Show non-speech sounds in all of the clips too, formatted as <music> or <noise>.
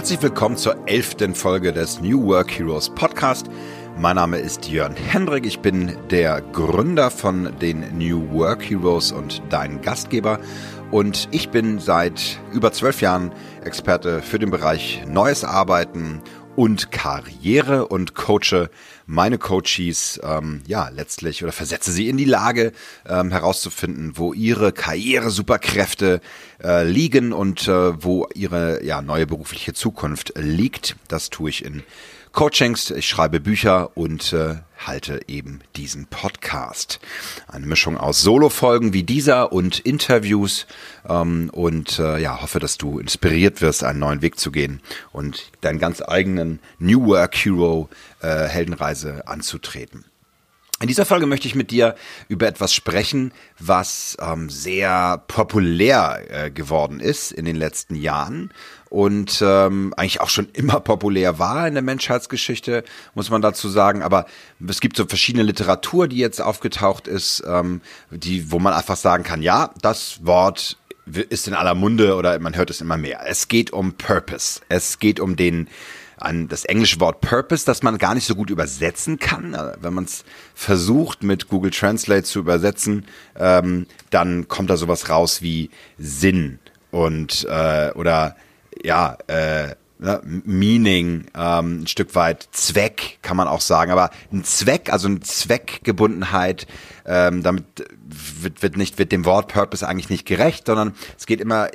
Herzlich willkommen zur elften Folge des New Work Heroes Podcast. Mein Name ist Jörn Hendrik. Ich bin der Gründer von den New Work Heroes und dein Gastgeber. Und ich bin seit über zwölf Jahren Experte für den Bereich Neues Arbeiten und Karriere und coache meine Coaches ähm, ja letztlich oder versetze sie in die Lage ähm, herauszufinden, wo ihre Karriere-Superkräfte äh, liegen und äh, wo ihre ja neue berufliche Zukunft liegt. Das tue ich in Coachings, ich schreibe Bücher und äh, halte eben diesen Podcast. Eine Mischung aus Solo-Folgen wie dieser und Interviews ähm, und äh, ja, hoffe, dass du inspiriert wirst, einen neuen Weg zu gehen und deinen ganz eigenen New Work Hero äh, Heldenreise anzutreten. In dieser Folge möchte ich mit dir über etwas sprechen, was ähm, sehr populär äh, geworden ist in den letzten Jahren und ähm, eigentlich auch schon immer populär war in der Menschheitsgeschichte, muss man dazu sagen. Aber es gibt so verschiedene Literatur, die jetzt aufgetaucht ist, ähm, die, wo man einfach sagen kann, ja, das Wort ist in aller Munde oder man hört es immer mehr. Es geht um Purpose. Es geht um den an das englische Wort Purpose, das man gar nicht so gut übersetzen kann. Äh, wenn man es versucht mit Google Translate zu übersetzen, ähm, dann kommt da sowas raus wie Sinn und äh, oder ja äh, ne, Meaning, ähm, ein Stück weit Zweck, kann man auch sagen. Aber ein Zweck, also eine Zweckgebundenheit, ähm, damit wird, wird nicht, wird dem Wort Purpose eigentlich nicht gerecht, sondern es geht immer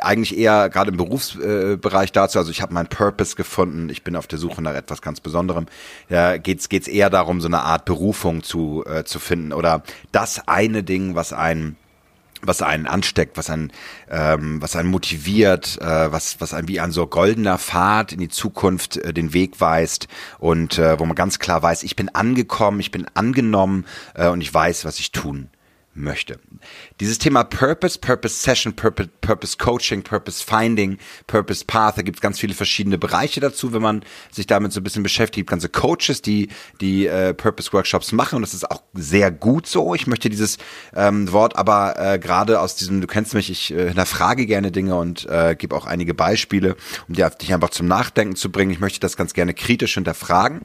eigentlich eher gerade im Berufsbereich dazu, also ich habe meinen Purpose gefunden, ich bin auf der Suche nach etwas ganz Besonderem. Ja, geht's geht's eher darum, so eine Art Berufung zu, äh, zu finden oder das eine Ding, was einen was einen ansteckt, was einen, ähm, was einen motiviert, äh, was, was einen wie ein so goldener Pfad in die Zukunft äh, den Weg weist und äh, wo man ganz klar weiß, ich bin angekommen, ich bin angenommen äh, und ich weiß, was ich tun möchte. Dieses Thema Purpose, Purpose Session, Purpose, Purpose Coaching, Purpose Finding, Purpose Path, da gibt es ganz viele verschiedene Bereiche dazu, wenn man sich damit so ein bisschen beschäftigt. Ganze Coaches, die die äh, Purpose Workshops machen und das ist auch sehr gut so. Ich möchte dieses ähm, Wort aber äh, gerade aus diesem, du kennst mich, ich äh, hinterfrage gerne Dinge und äh, gebe auch einige Beispiele, um dich einfach zum Nachdenken zu bringen. Ich möchte das ganz gerne kritisch hinterfragen.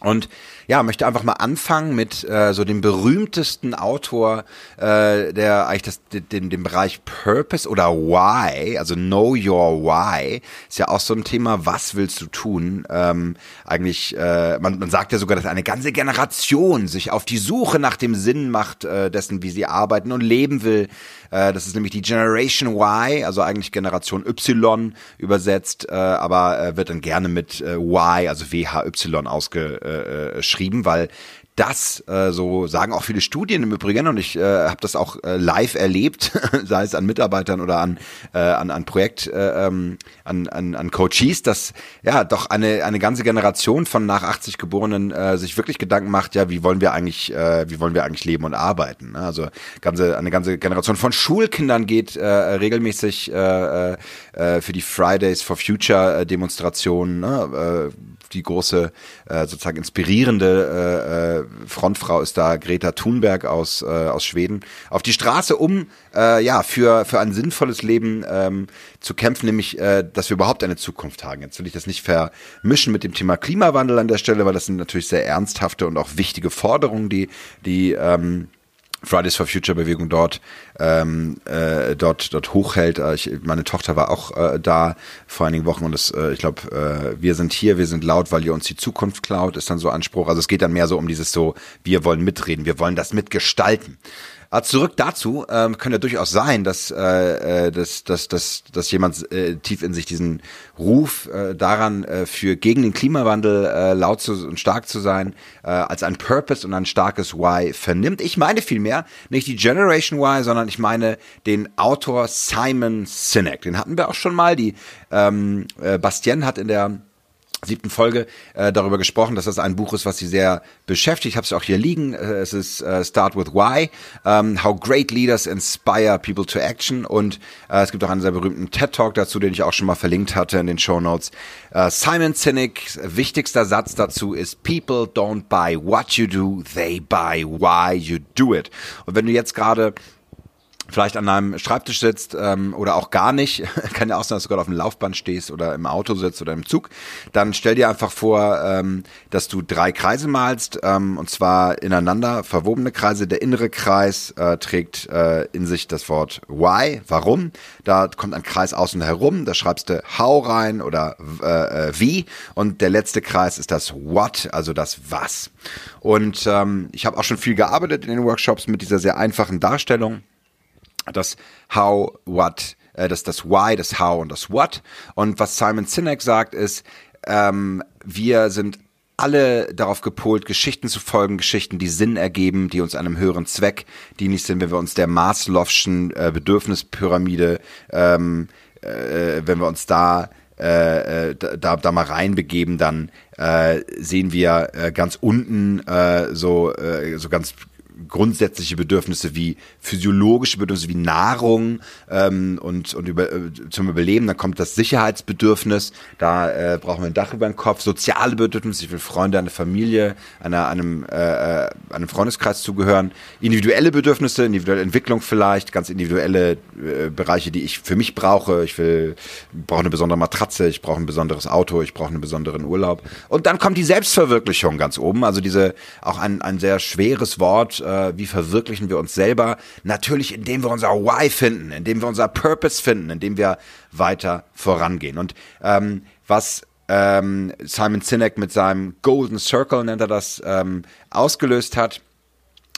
Und ja, möchte einfach mal anfangen mit äh, so dem berühmtesten Autor, äh, der eigentlich das, den, den Bereich Purpose oder Why, also Know Your Why, ist ja auch so ein Thema, was willst du tun? Ähm, eigentlich, äh, man, man sagt ja sogar, dass eine ganze Generation sich auf die Suche nach dem Sinn macht, äh, dessen, wie sie arbeiten und leben will. Äh, das ist nämlich die Generation Y, also eigentlich Generation Y übersetzt, äh, aber äh, wird dann gerne mit äh, Y, also WHY ausgeschrieben, weil das, äh, so sagen auch viele Studien im Übrigen, und ich äh, habe das auch äh, live erlebt, <laughs> sei es an Mitarbeitern oder an, äh, an, an Projekt, äh, ähm, an, an, an Coaches, dass ja doch eine, eine ganze Generation von nach 80 Geborenen äh, sich wirklich Gedanken macht, ja, wie wollen wir eigentlich, äh, wie wollen wir eigentlich leben und arbeiten? Ne? Also ganze, eine ganze Generation von Schulkindern geht äh, regelmäßig äh, äh, für die Fridays for Future äh, Demonstrationen, ne? äh, die große äh, sozusagen inspirierende äh, äh, Frontfrau ist da Greta Thunberg aus äh, aus Schweden auf die Straße, um äh, ja für für ein sinnvolles Leben ähm, zu kämpfen, nämlich äh, dass wir überhaupt eine Zukunft haben. Jetzt will ich das nicht vermischen mit dem Thema Klimawandel an der Stelle, weil das sind natürlich sehr ernsthafte und auch wichtige Forderungen, die die ähm, Fridays for Future Bewegung dort ähm, äh, dort dort hochhält. Äh, ich, meine Tochter war auch äh, da vor einigen Wochen und das, äh, ich glaube, äh, wir sind hier, wir sind laut, weil ihr uns die Zukunft klaut, ist dann so Anspruch. Also es geht dann mehr so um dieses so, wir wollen mitreden, wir wollen das mitgestalten. Aber zurück dazu ähm, könnte durchaus sein, dass, äh, äh, dass, dass, dass, dass jemand äh, tief in sich diesen Ruf äh, daran, äh, für gegen den Klimawandel äh, laut zu, und stark zu sein, äh, als ein Purpose und ein starkes Why vernimmt. Ich meine vielmehr nicht die Generation Y, sondern ich meine den Autor Simon Sinek. Den hatten wir auch schon mal. Die ähm, äh, Bastien hat in der siebten Folge äh, darüber gesprochen, dass das ein Buch ist, was sie sehr beschäftigt. Ich habe es auch hier liegen. Äh, es ist äh, Start with Why, ähm, How Great Leaders Inspire People to Action und äh, es gibt auch einen sehr berühmten TED Talk dazu, den ich auch schon mal verlinkt hatte in den Show Notes. Äh, Simon Sinek wichtigster Satz dazu ist People don't buy what you do, they buy why you do it. Und wenn du jetzt gerade vielleicht an einem Schreibtisch sitzt ähm, oder auch gar nicht, <laughs> kann ja auch sein, dass du gerade auf dem Laufband stehst oder im Auto sitzt oder im Zug, dann stell dir einfach vor, ähm, dass du drei Kreise malst ähm, und zwar ineinander verwobene Kreise. Der innere Kreis äh, trägt äh, in sich das Wort Why, warum. Da kommt ein Kreis außen herum, da schreibst du How rein oder äh, äh, wie und der letzte Kreis ist das What, also das Was. Und ähm, ich habe auch schon viel gearbeitet in den Workshops mit dieser sehr einfachen Darstellung das How, What, äh, das, das Why, das How und das What. Und was Simon Sinek sagt, ist, ähm, wir sind alle darauf gepolt, Geschichten zu folgen, Geschichten, die Sinn ergeben, die uns einem höheren Zweck dienlich sind, wenn wir uns der Maslow'schen äh, Bedürfnispyramide, ähm, äh, wenn wir uns da äh, äh da, da mal reinbegeben, dann äh, sehen wir äh, ganz unten äh, so, äh, so ganz grundsätzliche Bedürfnisse wie physiologische Bedürfnisse wie Nahrung ähm, und, und über, äh, zum Überleben. Dann kommt das Sicherheitsbedürfnis, da äh, brauchen wir ein Dach über den Kopf, soziale Bedürfnisse, ich will Freunde, eine Familie, einer, einem, äh, äh, einem Freundeskreis zugehören, individuelle Bedürfnisse, individuelle Entwicklung vielleicht, ganz individuelle äh, Bereiche, die ich für mich brauche. Ich will, brauche eine besondere Matratze, ich brauche ein besonderes Auto, ich brauche einen besonderen Urlaub. Und dann kommt die Selbstverwirklichung ganz oben, also diese auch ein, ein sehr schweres Wort, äh, wie verwirklichen wir uns selber? Natürlich, indem wir unser Why finden, indem wir unser Purpose finden, indem wir weiter vorangehen. Und ähm, was ähm, Simon Sinek mit seinem Golden Circle, nennt er das, ähm, ausgelöst hat,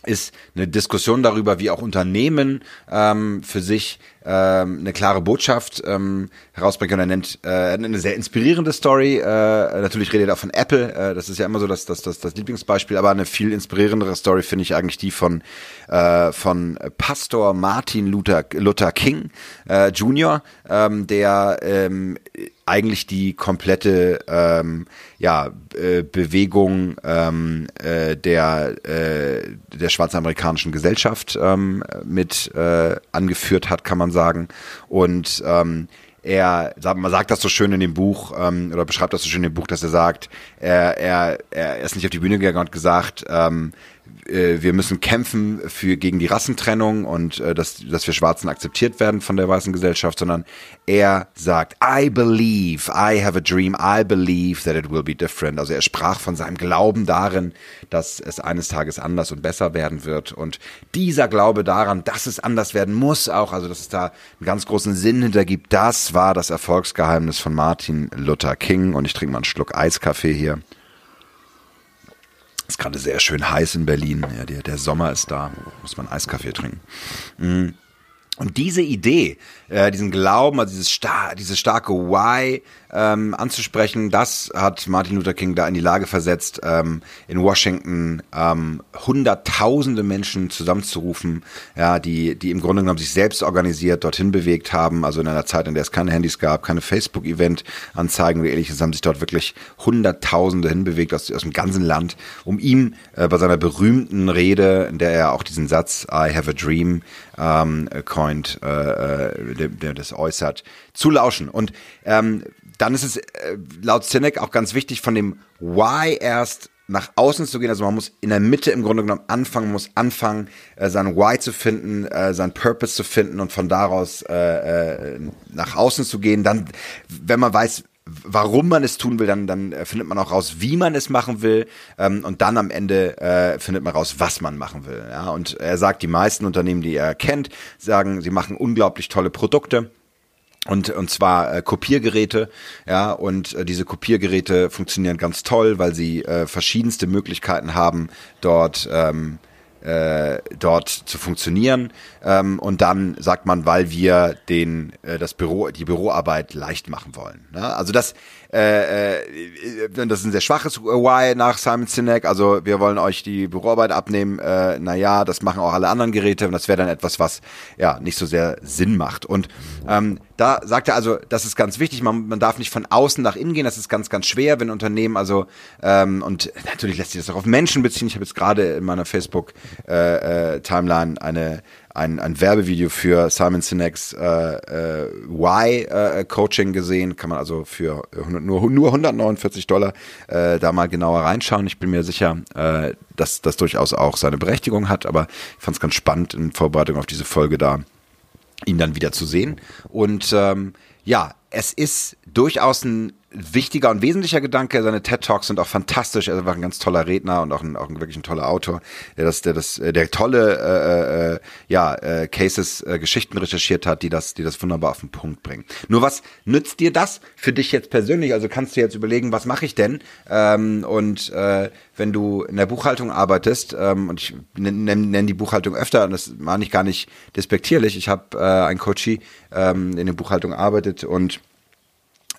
ist eine Diskussion darüber, wie auch Unternehmen ähm, für sich ähm, eine klare Botschaft ähm, herausbringen können. Er nennt äh, eine sehr inspirierende Story. Äh, natürlich redet er von Apple. Äh, das ist ja immer so das, das, das, das Lieblingsbeispiel. Aber eine viel inspirierendere Story finde ich eigentlich die von, äh, von Pastor Martin Luther, Luther King äh, Jr., ähm, der ähm, eigentlich die komplette ähm, ja, äh, Bewegung ähm, äh, der, äh, der schwarzamerikanischen Gesellschaft ähm, mit äh, angeführt hat, kann man sagen. Und ähm, er, man sagt das so schön in dem Buch, ähm, oder beschreibt das so schön in dem Buch, dass er sagt, er, er, er ist nicht auf die Bühne gegangen und hat gesagt, ähm, äh, wir müssen kämpfen für gegen die Rassentrennung und äh, dass, dass wir Schwarzen akzeptiert werden von der weißen Gesellschaft, sondern er sagt, I believe, I have a dream, I believe that it will be different. Also er sprach von seinem Glauben darin, dass es eines Tages anders und besser werden wird. Und dieser Glaube daran, dass es anders werden muss, auch, also dass es da einen ganz großen Sinn hinter gibt, das war das Erfolgsgeheimnis von Martin Luther King. Und ich trinke mal einen Schluck Eiskaffee hier. Ist gerade sehr schön heiß in Berlin. Ja, der, der Sommer ist da. Muss man Eiskaffee trinken. Mhm. Und diese Idee, äh, diesen Glauben, also dieses, star dieses starke Why ähm, anzusprechen, das hat Martin Luther King da in die Lage versetzt, ähm, in Washington ähm, hunderttausende Menschen zusammenzurufen, ja, die, die im Grunde genommen sich selbst organisiert dorthin bewegt haben, also in einer Zeit, in der es keine Handys gab, keine Facebook-Event-Anzeigen oder ähnliches, haben sich dort wirklich hunderttausende hinbewegt aus, aus dem ganzen Land, um ihm äh, bei seiner berühmten Rede, in der er auch diesen Satz I have a dream ähm, coined, äh, äh der, der das äußert, zu lauschen. Und ähm, dann ist es äh, laut Sinek auch ganz wichtig, von dem Why erst nach außen zu gehen. Also man muss in der Mitte im Grunde genommen anfangen, muss anfangen, äh, sein Why zu finden, äh, sein Purpose zu finden und von daraus äh, äh, nach außen zu gehen. Dann, wenn man weiß, warum man es tun will, dann, dann äh, findet man auch raus, wie man es machen will ähm, und dann am Ende äh, findet man raus, was man machen will. Ja? Und er sagt, die meisten Unternehmen, die er kennt, sagen, sie machen unglaublich tolle Produkte und und zwar äh, Kopiergeräte, ja, und äh, diese Kopiergeräte funktionieren ganz toll, weil sie äh, verschiedenste Möglichkeiten haben, dort ähm, äh, dort zu funktionieren. Ähm, und dann sagt man, weil wir den äh, das Büro die Büroarbeit leicht machen wollen. Ne? Also das äh, äh, das ist ein sehr schwaches Why nach Simon Sinek. Also wir wollen euch die Büroarbeit abnehmen. Äh, naja, das machen auch alle anderen Geräte und das wäre dann etwas, was ja nicht so sehr Sinn macht. Und ähm, da sagt er also, das ist ganz wichtig. Man, man darf nicht von außen nach innen gehen. Das ist ganz, ganz schwer, wenn Unternehmen also ähm, und natürlich lässt sich das auch auf Menschen beziehen. Ich habe jetzt gerade in meiner Facebook äh, äh, Timeline eine ein, ein Werbevideo für Simon Sinek's äh, äh, Y-Coaching äh, gesehen. Kann man also für 100, nur, nur 149 Dollar äh, da mal genauer reinschauen. Ich bin mir sicher, äh, dass das durchaus auch seine Berechtigung hat, aber ich fand es ganz spannend in Vorbereitung auf diese Folge da ihn dann wieder zu sehen. Und ähm, ja, es ist durchaus ein wichtiger und wesentlicher Gedanke. Seine TED Talks sind auch fantastisch. Er war ein ganz toller Redner und auch ein, auch ein wirklich ein toller Autor, der das, der das, äh, der tolle äh, äh, ja äh, Cases, äh, Geschichten recherchiert hat, die das, die das wunderbar auf den Punkt bringen. Nur was nützt dir das für dich jetzt persönlich? Also kannst du jetzt überlegen, was mache ich denn? Ähm, und äh, wenn du in der Buchhaltung arbeitest ähm, und ich nenne nenn die Buchhaltung öfter und das meine ich gar nicht despektierlich. Ich habe äh, einen Coachie ähm, in der Buchhaltung arbeitet und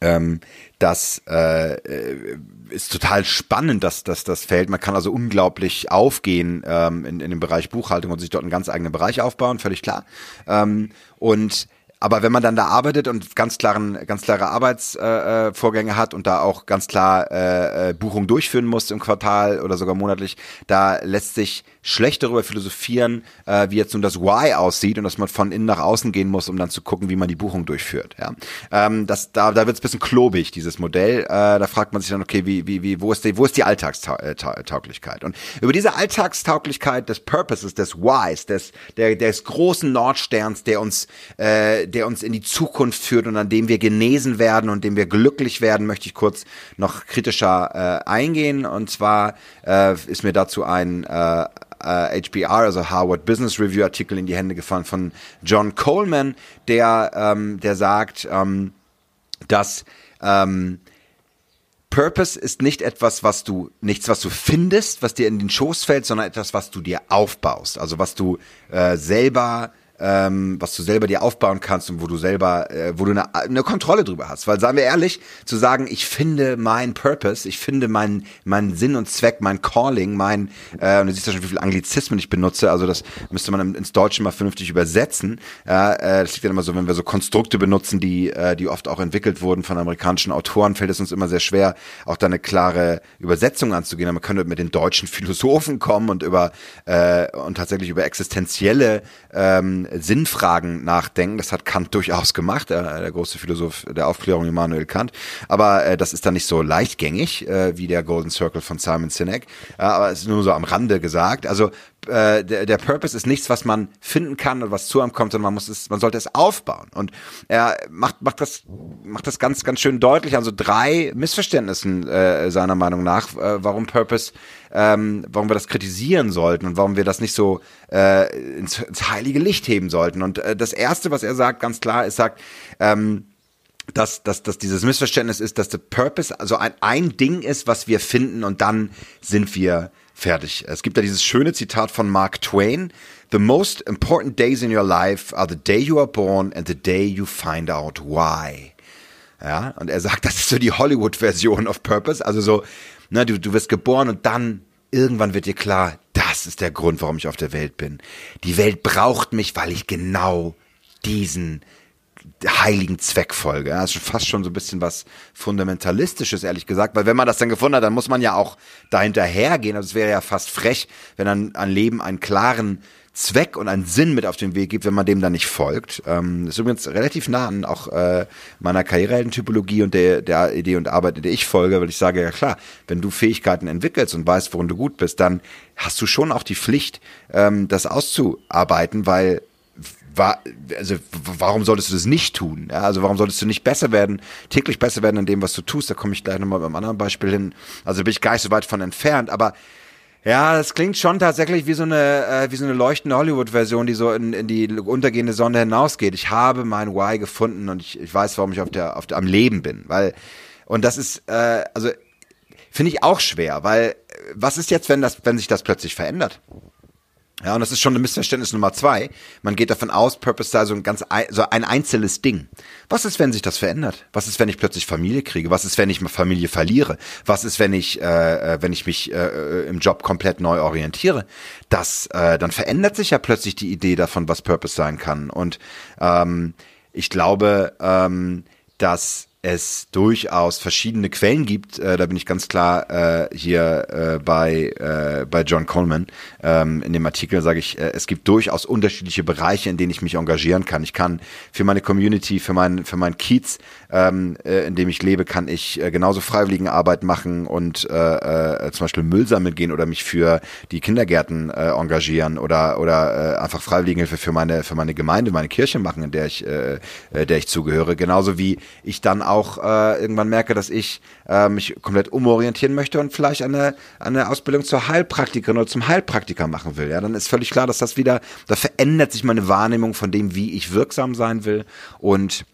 ähm, das äh, äh, ist total spannend, dass, dass das Feld. Man kann also unglaublich aufgehen ähm, in, in dem Bereich Buchhaltung und sich dort einen ganz eigenen Bereich aufbauen, völlig klar. Ähm, und aber wenn man dann da arbeitet und ganz klaren, ganz klare Arbeitsvorgänge äh, hat und da auch ganz klar äh, äh, Buchung durchführen muss im Quartal oder sogar monatlich, da lässt sich schlecht darüber philosophieren, äh, wie jetzt nun das Why aussieht und dass man von innen nach außen gehen muss, um dann zu gucken, wie man die Buchung durchführt. Ja. Ähm, das, da da wird es bisschen klobig, dieses Modell. Äh, da fragt man sich dann, okay, wie, wie, wie, wo ist die, wo ist die Alltagstauglichkeit? Und über diese Alltagstauglichkeit des Purposes, des Whys, des, der, des großen Nordsterns, der uns, äh, der uns in die Zukunft führt und an dem wir genesen werden und dem wir glücklich werden, möchte ich kurz noch kritischer äh, eingehen. Und zwar äh, ist mir dazu ein äh, äh, HBR, also Harvard Business Review Artikel in die Hände gefallen von John Coleman, der, ähm, der sagt, ähm, dass ähm, Purpose ist nicht etwas, was du, nichts, was du findest, was dir in den Schoß fällt, sondern etwas, was du dir aufbaust. Also was du äh, selber ähm, was du selber dir aufbauen kannst und wo du selber, äh, wo du eine, eine Kontrolle drüber hast. Weil, sagen wir ehrlich, zu sagen, ich finde mein Purpose, ich finde meinen meinen Sinn und Zweck, mein Calling, mein, äh, und du siehst ja schon, wie viel Anglizismen ich benutze, also das müsste man ins Deutsche mal vernünftig übersetzen. Ja, äh, das liegt ja immer so, wenn wir so Konstrukte benutzen, die, äh, die oft auch entwickelt wurden von amerikanischen Autoren, fällt es uns immer sehr schwer, auch da eine klare Übersetzung anzugehen. Man könnte mit den deutschen Philosophen kommen und über äh, und tatsächlich über existenzielle ähm, Sinnfragen nachdenken. Das hat Kant durchaus gemacht, der, der große Philosoph der Aufklärung Immanuel Kant. Aber äh, das ist dann nicht so leichtgängig äh, wie der Golden Circle von Simon Sinek. Äh, aber es ist nur so am Rande gesagt. Also äh, der, der Purpose ist nichts, was man finden kann und was zu einem kommt, sondern man muss es, man sollte es aufbauen. Und er macht, macht das, macht das ganz, ganz schön deutlich. Also drei Missverständnissen äh, seiner Meinung nach, äh, warum Purpose, ähm, warum wir das kritisieren sollten und warum wir das nicht so äh, ins, ins heilige Licht heben sollten. Und äh, das erste, was er sagt, ganz klar, ist sagt, ähm, dass, dass, dass dieses Missverständnis ist, dass der Purpose also ein, ein Ding ist, was wir finden und dann sind wir fertig. Es gibt da dieses schöne Zitat von Mark Twain. The most important days in your life are the day you are born and the day you find out why. Ja, und er sagt, <laughs> das ist so die Hollywood-Version of Purpose. Also so, ne, du, du wirst geboren und dann irgendwann wird dir klar, das ist der Grund, warum ich auf der Welt bin. Die Welt braucht mich, weil ich genau diesen heiligen Zweckfolge. Das ist fast schon so ein bisschen was Fundamentalistisches, ehrlich gesagt, weil wenn man das dann gefunden hat, dann muss man ja auch dahinterhergehen. Also es wäre ja fast frech, wenn dann ein Leben einen klaren Zweck und einen Sinn mit auf den Weg gibt, wenn man dem dann nicht folgt. Ähm, das ist übrigens relativ nah an auch äh, meiner Karriereheldentypologie und der, der Idee und Arbeit, in der ich folge, weil ich sage, ja klar, wenn du Fähigkeiten entwickelst und weißt, worin du gut bist, dann hast du schon auch die Pflicht, ähm, das auszuarbeiten, weil war, also warum solltest du das nicht tun? Ja, also warum solltest du nicht besser werden, täglich besser werden in dem, was du tust? Da komme ich gleich nochmal beim anderen Beispiel hin. Also bin ich gar nicht so weit von entfernt, aber ja, das klingt schon tatsächlich wie so eine, äh, wie so eine leuchtende Hollywood-Version, die so in, in die untergehende Sonne hinausgeht. Ich habe mein Why gefunden und ich, ich weiß, warum ich auf der, auf der, am Leben bin. Weil, und das ist, äh, also finde ich auch schwer, weil was ist jetzt, wenn das, wenn sich das plötzlich verändert? Ja, und das ist schon ein Missverständnis Nummer zwei. Man geht davon aus, Purpose sei so ein ganz, so ein einzelnes Ding. Was ist, wenn sich das verändert? Was ist, wenn ich plötzlich Familie kriege? Was ist, wenn ich Familie verliere? Was ist, wenn ich, äh, äh, wenn ich mich äh, im Job komplett neu orientiere? Das, äh, dann verändert sich ja plötzlich die Idee davon, was Purpose sein kann. Und ähm, ich glaube, ähm, dass es durchaus verschiedene Quellen gibt. Äh, da bin ich ganz klar äh, hier äh, bei, äh, bei John Coleman. Ähm, in dem Artikel sage ich, äh, es gibt durchaus unterschiedliche Bereiche, in denen ich mich engagieren kann. Ich kann für meine Community, für mein, für mein Kiez, ähm, äh, in dem ich lebe, kann ich äh, genauso Freiwilligenarbeit machen und äh, äh, zum Beispiel Müll sammeln gehen oder mich für die Kindergärten äh, engagieren oder, oder äh, einfach Freiwilligenhilfe für meine, für meine Gemeinde, meine Kirche machen, in der ich, äh, äh der ich zugehöre. Genauso wie ich dann auch äh, irgendwann merke, dass ich äh, mich komplett umorientieren möchte und vielleicht eine, eine Ausbildung zur Heilpraktikerin oder zum Heilpraktiker machen will. Ja, dann ist völlig klar, dass das wieder, da verändert sich meine Wahrnehmung von dem, wie ich wirksam sein will und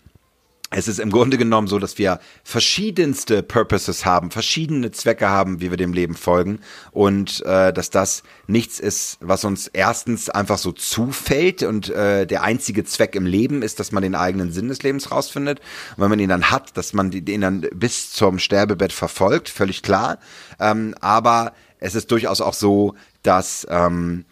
es ist im Grunde genommen so, dass wir verschiedenste Purposes haben, verschiedene Zwecke haben, wie wir dem Leben folgen und äh, dass das nichts ist, was uns erstens einfach so zufällt und äh, der einzige Zweck im Leben ist, dass man den eigenen Sinn des Lebens rausfindet. Und wenn man ihn dann hat, dass man den dann bis zum Sterbebett verfolgt, völlig klar. Ähm, aber es ist durchaus auch so, dass ähm,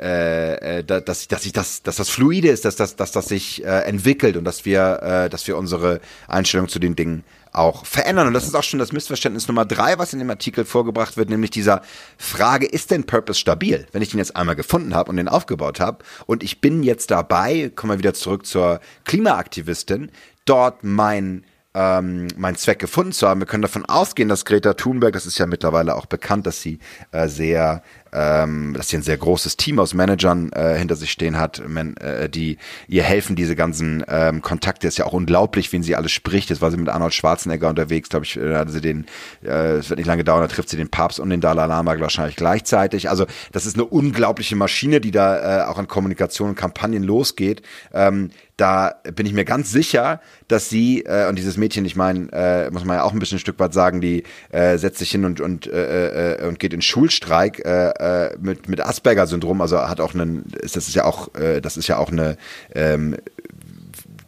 äh, äh dass, dass ich das, dass das fluide ist, dass das, dass das sich äh, entwickelt und dass wir, äh, dass wir unsere Einstellung zu den Dingen auch verändern. Und das ist auch schon das Missverständnis Nummer drei, was in dem Artikel vorgebracht wird, nämlich dieser Frage, ist denn Purpose stabil? Wenn ich den jetzt einmal gefunden habe und den aufgebaut habe und ich bin jetzt dabei, kommen wir wieder zurück zur Klimaaktivistin, dort mein ähm, meinen Zweck gefunden zu haben. Wir können davon ausgehen, dass Greta Thunberg, das ist ja mittlerweile auch bekannt, dass sie äh, sehr ähm, dass sie ein sehr großes Team aus Managern äh, hinter sich stehen hat, man, äh, die ihr helfen, diese ganzen ähm, Kontakte. Ist ja auch unglaublich, wen sie alles spricht. Jetzt war sie mit Arnold Schwarzenegger unterwegs, glaube ich, äh, hatte sie den, äh, es wird nicht lange dauern, da trifft sie den Papst und den Dalai Lama wahrscheinlich gleichzeitig. Also das ist eine unglaubliche Maschine, die da äh, auch an Kommunikation und Kampagnen losgeht. Ähm, da bin ich mir ganz sicher, dass sie, äh, und dieses Mädchen, ich meine, äh, muss man ja auch ein bisschen ein Stück weit sagen, die äh, setzt sich hin und, und, äh, äh, und geht in Schulstreik, äh, äh, mit, mit Asperger-Syndrom, also hat auch einen, das ist ja auch, äh, das ist ja auch eine, ähm,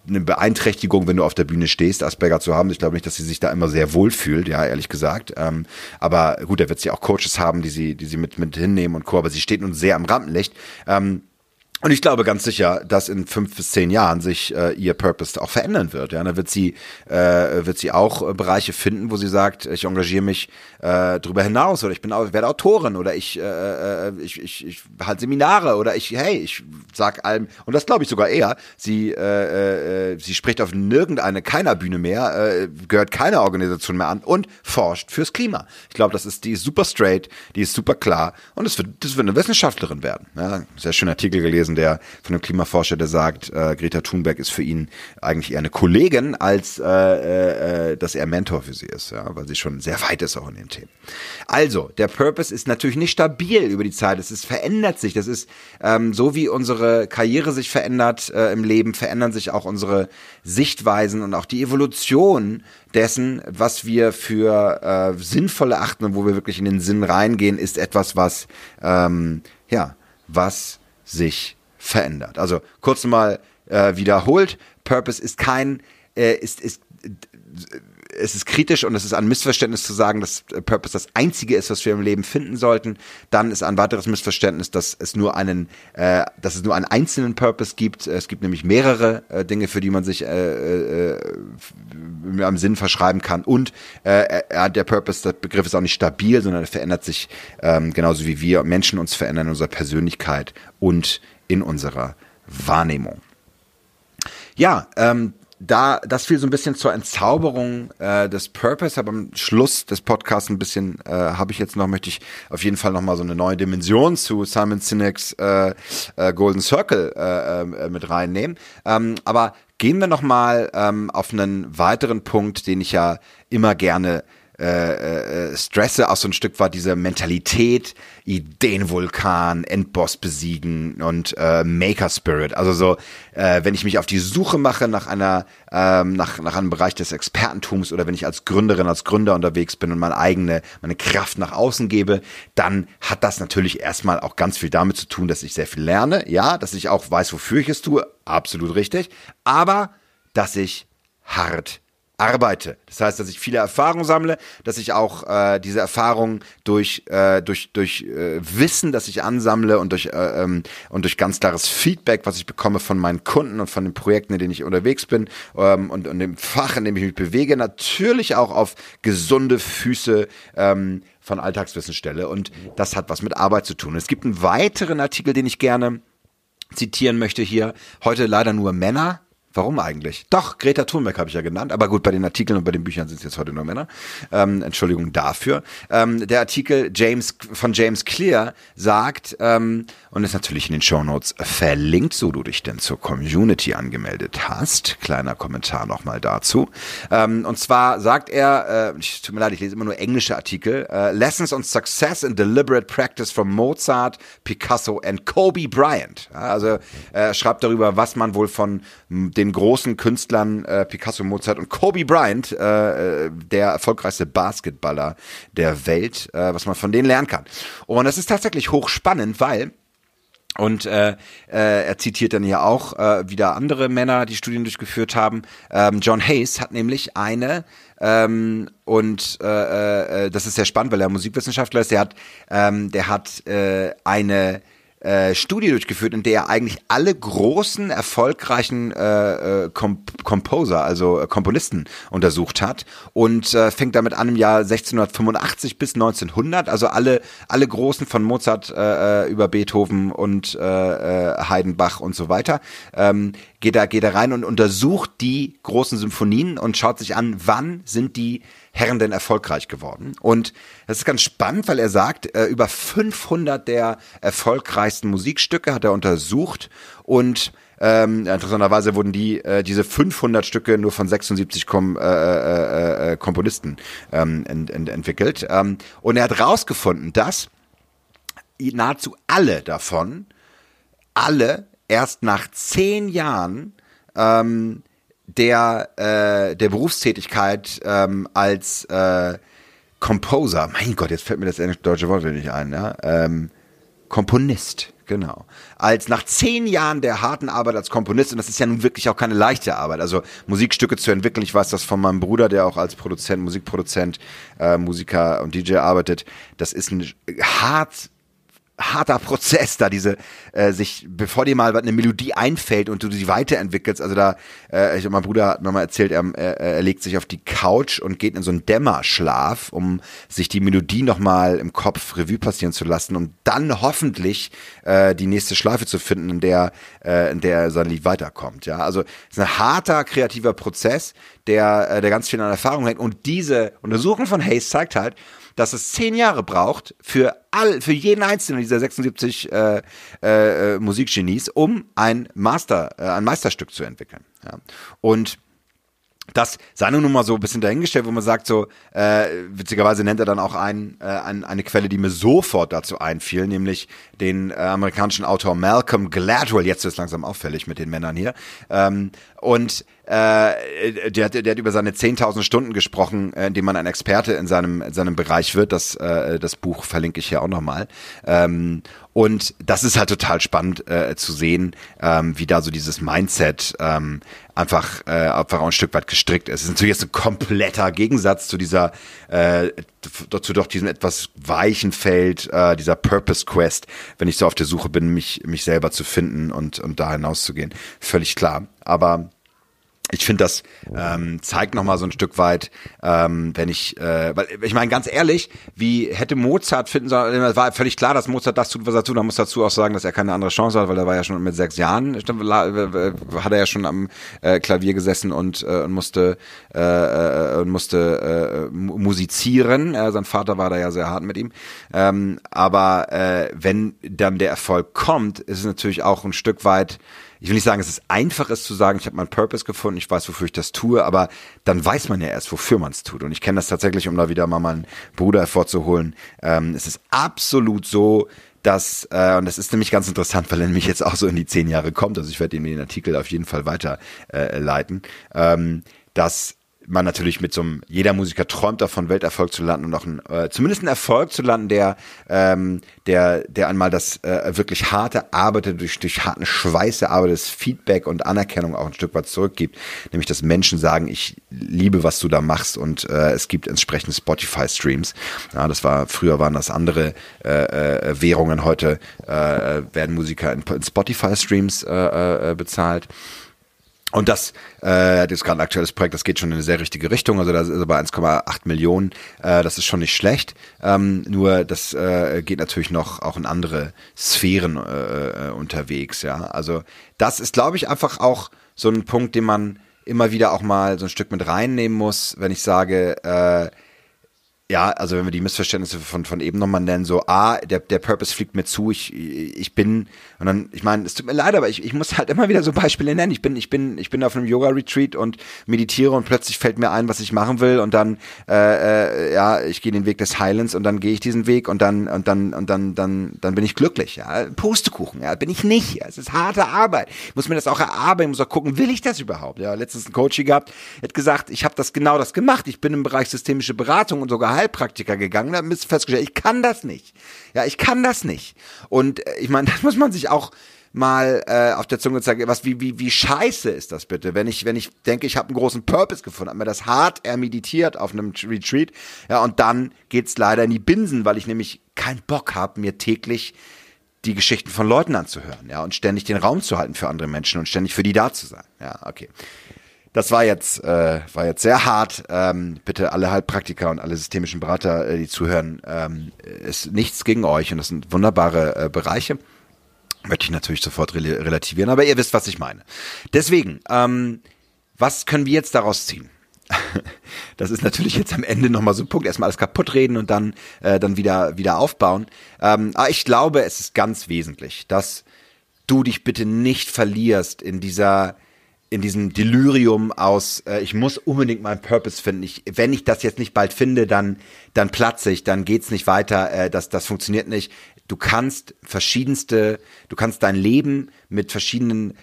eine Beeinträchtigung, wenn du auf der Bühne stehst, Asperger zu haben. Ich glaube nicht, dass sie sich da immer sehr wohl fühlt, ja, ehrlich gesagt. Ähm, aber gut, da wird sie auch Coaches haben, die sie, die sie mit, mit hinnehmen und Co. Aber sie steht nun sehr am Rampenlicht. Ähm, und ich glaube ganz sicher, dass in fünf bis zehn Jahren sich äh, ihr Purpose auch verändern wird. Ja, dann wird sie äh, wird sie auch äh, Bereiche finden, wo sie sagt, ich engagiere mich äh, darüber hinaus oder ich bin werde Autorin oder ich äh, äh, ich, ich, ich halte Seminare oder ich hey ich sag allem und das glaube ich sogar eher. Sie äh, äh, sie spricht auf nirgendeine keiner Bühne mehr, äh, gehört keiner Organisation mehr an und forscht fürs Klima. Ich glaube, das ist die ist super straight, die ist super klar und es wird das wird eine Wissenschaftlerin werden. Ja, sehr schöner Artikel gelesen gelesen, der von einem Klimaforscher, der sagt, äh, Greta Thunberg ist für ihn eigentlich eher eine Kollegin, als äh, äh, äh, dass er Mentor für sie ist, ja, weil sie schon sehr weit ist auch in den Themen. Also, der Purpose ist natürlich nicht stabil über die Zeit. Es ist, verändert sich. Das ist ähm, so wie unsere Karriere sich verändert äh, im Leben, verändern sich auch unsere Sichtweisen und auch die Evolution dessen, was wir für äh, sinnvoll erachten und wo wir wirklich in den Sinn reingehen, ist etwas, was ähm, ja, was sich verändert. Also kurz mal äh, wiederholt, Purpose ist kein, äh, ist, ist, es ist kritisch und es ist ein Missverständnis zu sagen, dass Purpose das einzige ist, was wir im Leben finden sollten. Dann ist ein weiteres Missverständnis, dass es nur einen, äh, dass es nur einen einzelnen Purpose gibt. Es gibt nämlich mehrere äh, Dinge, für die man sich äh, äh, am Sinn verschreiben kann. Und äh, der Purpose, der Begriff ist auch nicht stabil, sondern er verändert sich ähm, genauso wie wir Menschen uns verändern in unserer Persönlichkeit und in unserer Wahrnehmung. Ja, ähm, da, das fiel so ein bisschen zur Entzauberung äh, des Purpose, aber am Schluss des Podcasts ein bisschen äh, habe ich jetzt noch, möchte ich auf jeden Fall noch mal so eine neue Dimension zu Simon Sinek's äh, äh, Golden Circle äh, äh, mit reinnehmen. Ähm, aber gehen wir noch mal ähm, auf einen weiteren Punkt, den ich ja immer gerne äh, äh, stresse, auch so ein Stück war diese Mentalität, Ideenvulkan, Endboss besiegen und äh, Maker Spirit. Also so, äh, wenn ich mich auf die Suche mache nach einer, ähm, nach, nach einem Bereich des Expertentums oder wenn ich als Gründerin, als Gründer unterwegs bin und meine eigene, meine Kraft nach außen gebe, dann hat das natürlich erstmal auch ganz viel damit zu tun, dass ich sehr viel lerne. Ja, dass ich auch weiß, wofür ich es tue. Absolut richtig. Aber, dass ich hart arbeite. Das heißt, dass ich viele Erfahrungen sammle, dass ich auch äh, diese Erfahrungen durch äh, durch durch äh, Wissen, das ich ansammle und durch äh, ähm, und durch ganz klares Feedback, was ich bekomme von meinen Kunden und von den Projekten, in denen ich unterwegs bin ähm, und, und dem Fach, in dem ich mich bewege, natürlich auch auf gesunde Füße ähm, von Alltagswissen stelle. Und das hat was mit Arbeit zu tun. Es gibt einen weiteren Artikel, den ich gerne zitieren möchte hier. Heute leider nur Männer. Warum eigentlich? Doch, Greta Thunberg habe ich ja genannt, aber gut, bei den Artikeln und bei den Büchern sind es jetzt heute nur Männer. Ähm, Entschuldigung dafür. Ähm, der Artikel James von James Clear sagt, ähm, und ist natürlich in den Show Notes verlinkt, so du dich denn zur Community angemeldet hast. Kleiner Kommentar nochmal dazu. Ähm, und zwar sagt er, äh, tut mir leid, ich lese immer nur englische Artikel, äh, Lessons on Success in Deliberate Practice from Mozart, Picasso and Kobe Bryant. Also äh, schreibt darüber, was man wohl von den großen Künstlern äh, Picasso, Mozart und Kobe Bryant, äh, äh, der erfolgreichste Basketballer der Welt, äh, was man von denen lernen kann. Und das ist tatsächlich hochspannend, weil und äh, äh, er zitiert dann ja auch äh, wieder andere Männer, die Studien durchgeführt haben. Ähm, John Hayes hat nämlich eine ähm, und äh, äh, das ist sehr spannend, weil er Musikwissenschaftler ist. Der hat, ähm, der hat äh, eine äh, Studie durchgeführt, in der er eigentlich alle großen, erfolgreichen äh, äh, Comp Composer, also äh, Komponisten untersucht hat und äh, fängt damit an im Jahr 1685 bis 1900, also alle, alle großen von Mozart äh, äh, über Beethoven und äh, Heidenbach und so weiter, ähm, geht da, geht da rein und untersucht die großen Symphonien und schaut sich an, wann sind die Herren denn erfolgreich geworden. Und das ist ganz spannend, weil er sagt, äh, über 500 der erfolgreichsten Musikstücke hat er untersucht und ähm, interessanterweise wurden die äh, diese 500 Stücke nur von 76 Kom äh, äh, äh, Komponisten ähm, ent, ent, entwickelt. Ähm, und er hat herausgefunden, dass nahezu alle davon, alle erst nach zehn Jahren ähm, der, äh, der Berufstätigkeit ähm, als äh, Composer, mein Gott, jetzt fällt mir das deutsche Wort nicht ein, ja? ähm, Komponist, genau. Als nach zehn Jahren der harten Arbeit als Komponist, und das ist ja nun wirklich auch keine leichte Arbeit, also Musikstücke zu entwickeln, ich weiß das von meinem Bruder, der auch als Produzent, Musikproduzent, äh, Musiker und DJ arbeitet, das ist ein hart harter Prozess, da diese äh, sich, bevor dir mal eine Melodie einfällt und du sie weiterentwickelst. Also da, äh, ich, mein Bruder hat mir mal erzählt, er, er, er legt sich auf die Couch und geht in so einen Dämmerschlaf, um sich die Melodie nochmal im Kopf Revue passieren zu lassen, um dann hoffentlich äh, die nächste Schleife zu finden, in der, äh, in der sein Lied weiterkommt. Ja, also es ist ein harter kreativer Prozess, der, äh, der ganz viel an Erfahrung hängt. Und diese Untersuchung von Hayes zeigt halt, dass es zehn Jahre braucht für all, für jeden einzelnen dieser 76 äh, äh, Musikgenies, um ein Master, äh, ein Meisterstück zu entwickeln. Ja. Und das sei nur mal so ein bisschen dahingestellt, wo man sagt, so, äh, witzigerweise nennt er dann auch ein, äh, ein, eine Quelle, die mir sofort dazu einfiel, nämlich den äh, amerikanischen Autor Malcolm Gladwell, jetzt ist es langsam auffällig mit den Männern hier, ähm, und äh, der, der, der hat über seine 10.000 Stunden gesprochen, äh, in dem man ein Experte in seinem, in seinem Bereich wird. Das, äh, das Buch verlinke ich hier auch nochmal. Ähm, und das ist halt total spannend äh, zu sehen, ähm, wie da so dieses Mindset ähm, einfach, äh, einfach auch ein Stück weit gestrickt ist. Es ist natürlich jetzt ein kompletter Gegensatz zu dieser, äh, dazu doch diesem etwas weichen Feld, äh, dieser Purpose Quest, wenn ich so auf der Suche bin, mich, mich selber zu finden und, und da hinauszugehen. Völlig klar. Aber ich finde, das ähm, zeigt nochmal so ein Stück weit, ähm, wenn ich, äh, weil ich meine, ganz ehrlich, wie hätte Mozart finden sollen, es war völlig klar, dass Mozart das tut, was er tut, man muss dazu auch sagen, dass er keine andere Chance hat, weil er war ja schon mit sechs Jahren, hat er ja schon am äh, Klavier gesessen und, äh, und musste, äh, äh, musste äh, musizieren. Äh, sein Vater war da ja sehr hart mit ihm. Ähm, aber äh, wenn dann der Erfolg kommt, ist es natürlich auch ein Stück weit, ich will nicht sagen, es ist einfach, es zu sagen, ich habe meinen Purpose gefunden, ich weiß, wofür ich das tue, aber dann weiß man ja erst, wofür man es tut. Und ich kenne das tatsächlich, um da wieder mal meinen Bruder hervorzuholen. Ähm, es ist absolut so, dass, äh, und das ist nämlich ganz interessant, weil er nämlich jetzt auch so in die zehn Jahre kommt, also ich werde ihm den Artikel auf jeden Fall weiterleiten, äh, ähm, dass man natürlich mit so einem, jeder Musiker träumt davon, Welterfolg zu landen und auch ein, äh, zumindest einen Erfolg zu landen, der, ähm, der, der einmal das äh, wirklich harte Arbeit, durch, durch harten Schweiß erarbeitetes Feedback und Anerkennung auch ein Stück weit zurückgibt. Nämlich, dass Menschen sagen, ich liebe, was du da machst und äh, es gibt entsprechende Spotify-Streams. Ja, das war, früher waren das andere äh, äh, Währungen, heute äh, werden Musiker in, in Spotify-Streams äh, äh, bezahlt. Und das äh, das ist gerade ein aktuelles Projekt, das geht schon in eine sehr richtige Richtung. Also das ist aber 1,8 Millionen. Äh, das ist schon nicht schlecht. Ähm, nur das äh, geht natürlich noch auch in andere Sphären äh, äh, unterwegs. Ja, also das ist, glaube ich, einfach auch so ein Punkt, den man immer wieder auch mal so ein Stück mit reinnehmen muss, wenn ich sage, äh, ja, also wenn wir die Missverständnisse von, von eben nochmal nennen, so, ah, der, der Purpose fliegt mir zu, ich, ich bin, und dann, ich meine, es tut mir leid, aber ich, ich muss halt immer wieder so Beispiele nennen. Ich bin, ich bin, ich bin auf einem Yoga-Retreat und meditiere und plötzlich fällt mir ein, was ich machen will und dann, äh, äh, ja, ich gehe den Weg des Heilens und dann gehe ich diesen Weg und dann, und dann, und dann, dann, dann bin ich glücklich, ja. Pustekuchen, ja, bin ich nicht. Ja. Es ist harte Arbeit. Ich muss mir das auch erarbeiten, muss auch gucken, will ich das überhaupt? Ja, letztens ein Coach gehabt, hat gesagt, ich habe das genau das gemacht. Ich bin im Bereich systemische Beratung und sogar Heilpraktiker gegangen, habe festgestellt, ich kann das nicht. Ja, ich kann das nicht. Und äh, ich meine, <laughs> das muss man sich auch mal äh, auf der Zunge zeigen, was wie wie wie scheiße ist das bitte, wenn ich wenn ich denke, ich habe einen großen Purpose gefunden, habe mir das hart ermeditiert auf einem Retreat, ja und dann geht's leider in die Binsen, weil ich nämlich keinen Bock habe, mir täglich die Geschichten von Leuten anzuhören, ja und ständig den Raum zu halten für andere Menschen und ständig für die da zu sein, ja okay. Das war jetzt, äh, war jetzt sehr hart. Ähm, bitte alle Heilpraktiker und alle systemischen Berater, äh, die zuhören, ähm, ist nichts gegen euch und das sind wunderbare äh, Bereiche. Möchte ich natürlich sofort rel relativieren, aber ihr wisst, was ich meine. Deswegen, ähm, was können wir jetzt daraus ziehen? <laughs> das ist natürlich jetzt am Ende nochmal so ein Punkt, erstmal alles kaputt reden und dann, äh, dann wieder, wieder aufbauen. Ähm, aber ich glaube, es ist ganz wesentlich, dass du dich bitte nicht verlierst in dieser in diesem Delirium aus, äh, ich muss unbedingt meinen Purpose finden. Ich, wenn ich das jetzt nicht bald finde, dann, dann platze ich, dann geht's nicht weiter, äh, das, das funktioniert nicht. Du kannst verschiedenste, du kannst dein Leben mit verschiedenen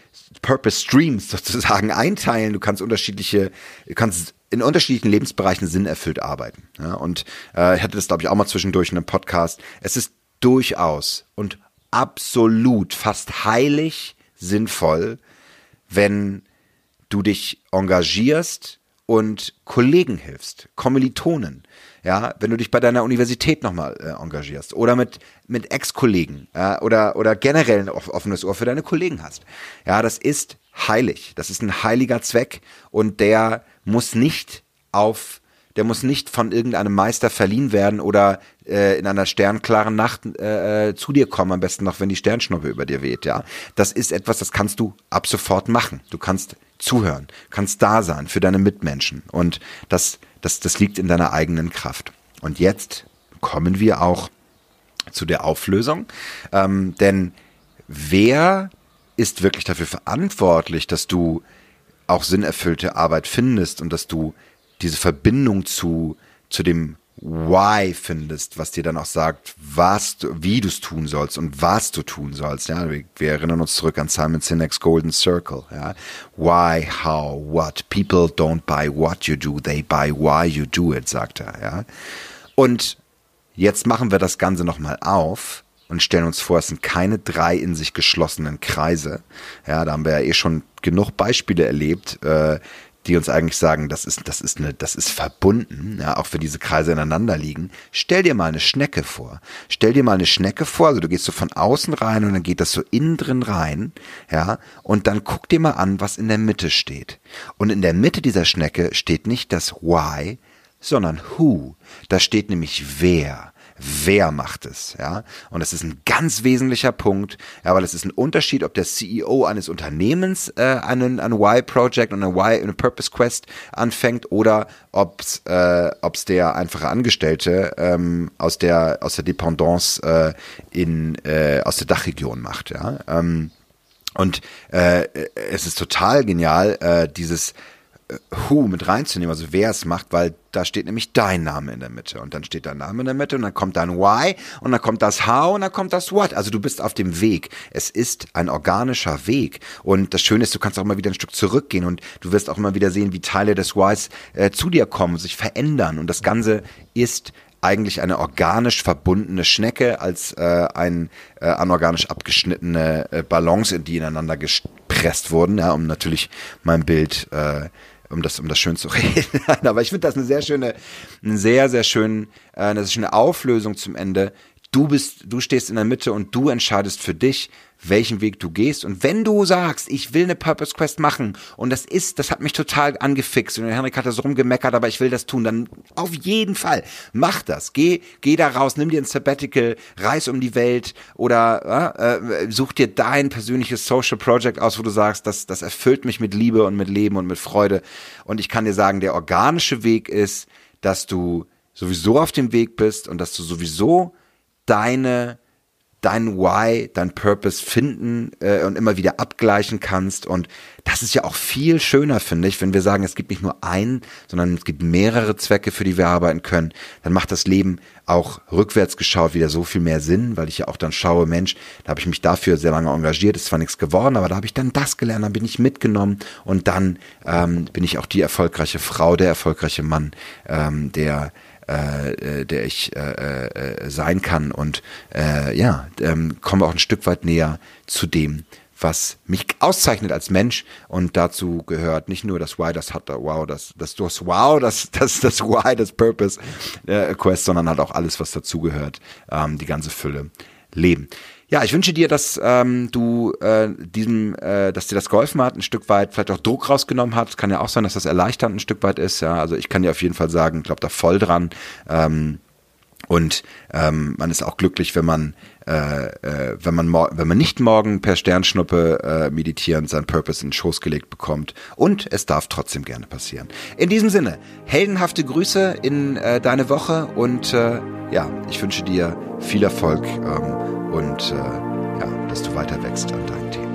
Purpose Streams <laughs> sozusagen einteilen. Du kannst unterschiedliche, du kannst in unterschiedlichen Lebensbereichen sinnerfüllt arbeiten. Ja, und äh, ich hatte das, glaube ich, auch mal zwischendurch in einem Podcast. Es ist durchaus und absolut fast heilig sinnvoll, wenn du dich engagierst und Kollegen hilfst, Kommilitonen, ja, wenn du dich bei deiner Universität nochmal äh, engagierst oder mit, mit Ex-Kollegen ja, oder, oder generell ein offenes Ohr für deine Kollegen hast. Ja, das ist heilig. Das ist ein heiliger Zweck und der muss nicht auf der muss nicht von irgendeinem Meister verliehen werden oder äh, in einer sternklaren Nacht äh, äh, zu dir kommen, am besten noch, wenn die Sternschnuppe über dir weht, ja. Das ist etwas, das kannst du ab sofort machen. Du kannst zuhören, kannst da sein für deine Mitmenschen und das, das, das liegt in deiner eigenen Kraft. Und jetzt kommen wir auch zu der Auflösung, ähm, denn wer ist wirklich dafür verantwortlich, dass du auch sinnerfüllte Arbeit findest und dass du diese Verbindung zu, zu dem Why findest, was dir dann auch sagt, was wie du es tun sollst und was du tun sollst. Ja, wir, wir erinnern uns zurück an Simon Sinek's Golden Circle. Ja, why, how, what. People don't buy what you do, they buy why you do it, sagt er. Ja, und jetzt machen wir das Ganze nochmal auf und stellen uns vor, es sind keine drei in sich geschlossenen Kreise. Ja, da haben wir ja eh schon genug Beispiele erlebt, äh, die uns eigentlich sagen, das ist, das ist eine, das ist verbunden, ja, auch wenn diese Kreise ineinander liegen. Stell dir mal eine Schnecke vor. Stell dir mal eine Schnecke vor, also du gehst so von außen rein und dann geht das so innen drin rein, ja, und dann guck dir mal an, was in der Mitte steht. Und in der Mitte dieser Schnecke steht nicht das Why, sondern Who. Da steht nämlich wer wer macht es, ja. Und das ist ein ganz wesentlicher Punkt, ja, weil es ist ein Unterschied, ob der CEO eines Unternehmens äh, einen, ein Y-Project und eine Y, eine Purpose Quest anfängt oder ob's, äh, ob's der einfache Angestellte ähm, aus der aus der Dependance äh, in äh, aus der Dachregion macht, ja. Ähm, und äh, es ist total genial, äh, dieses Who mit reinzunehmen, also wer es macht, weil da steht nämlich dein Name in der Mitte und dann steht dein Name in der Mitte und dann kommt dein Why und dann kommt das How und dann kommt das What. Also du bist auf dem Weg. Es ist ein organischer Weg und das Schöne ist, du kannst auch immer wieder ein Stück zurückgehen und du wirst auch immer wieder sehen, wie Teile des Whys äh, zu dir kommen, sich verändern und das Ganze ist eigentlich eine organisch verbundene Schnecke als äh, ein äh, anorganisch abgeschnittene äh, in die ineinander gepresst wurden, ja, um natürlich mein Bild äh, um das, um das schön zu <laughs> reden. Aber ich finde das eine sehr schöne, eine sehr, sehr schön, äh, eine schöne Auflösung zum Ende. Du bist, du stehst in der Mitte und du entscheidest für dich, welchen Weg du gehst. Und wenn du sagst, ich will eine Purpose Quest machen und das ist, das hat mich total angefixt und Henrik hat da so rumgemeckert, aber ich will das tun, dann auf jeden Fall mach das. Geh, geh da raus, nimm dir ein Sabbatical, reis um die Welt oder äh, äh, such dir dein persönliches Social Project aus, wo du sagst, das, das erfüllt mich mit Liebe und mit Leben und mit Freude. Und ich kann dir sagen, der organische Weg ist, dass du sowieso auf dem Weg bist und dass du sowieso deine dein Why, dein Purpose finden äh, und immer wieder abgleichen kannst. Und das ist ja auch viel schöner, finde ich, wenn wir sagen, es gibt nicht nur einen, sondern es gibt mehrere Zwecke, für die wir arbeiten können. Dann macht das Leben auch rückwärts geschaut wieder so viel mehr Sinn, weil ich ja auch dann schaue, Mensch, da habe ich mich dafür sehr lange engagiert, ist zwar nichts geworden, aber da habe ich dann das gelernt, dann bin ich mitgenommen und dann ähm, bin ich auch die erfolgreiche Frau, der erfolgreiche Mann, ähm, der äh, äh, der ich äh, äh, sein kann. Und äh, ja, ähm, komme auch ein Stück weit näher zu dem, was mich auszeichnet als Mensch und dazu gehört nicht nur das Why, das hat Wow, das das das Wow, das das das Why, das Purpose äh, Quest, sondern halt auch alles, was dazugehört, ähm, die ganze Fülle leben. Ja, ich wünsche dir, dass ähm, du äh, diesem, äh, dass dir das geholfen hat, ein Stück weit vielleicht auch Druck rausgenommen hat. Kann ja auch sein, dass das erleichternd ein Stück weit ist. Ja, also ich kann dir auf jeden Fall sagen, glaube da voll dran. Ähm, und ähm, man ist auch glücklich, wenn man äh, äh, wenn man wenn man nicht morgen per Sternschnuppe äh, meditierend sein Purpose in den Schoß gelegt bekommt. Und es darf trotzdem gerne passieren. In diesem Sinne, heldenhafte Grüße in äh, deine Woche und äh, ja, ich wünsche dir viel Erfolg. Ähm, und äh, ja, dass du weiter wächst an deinen Themen.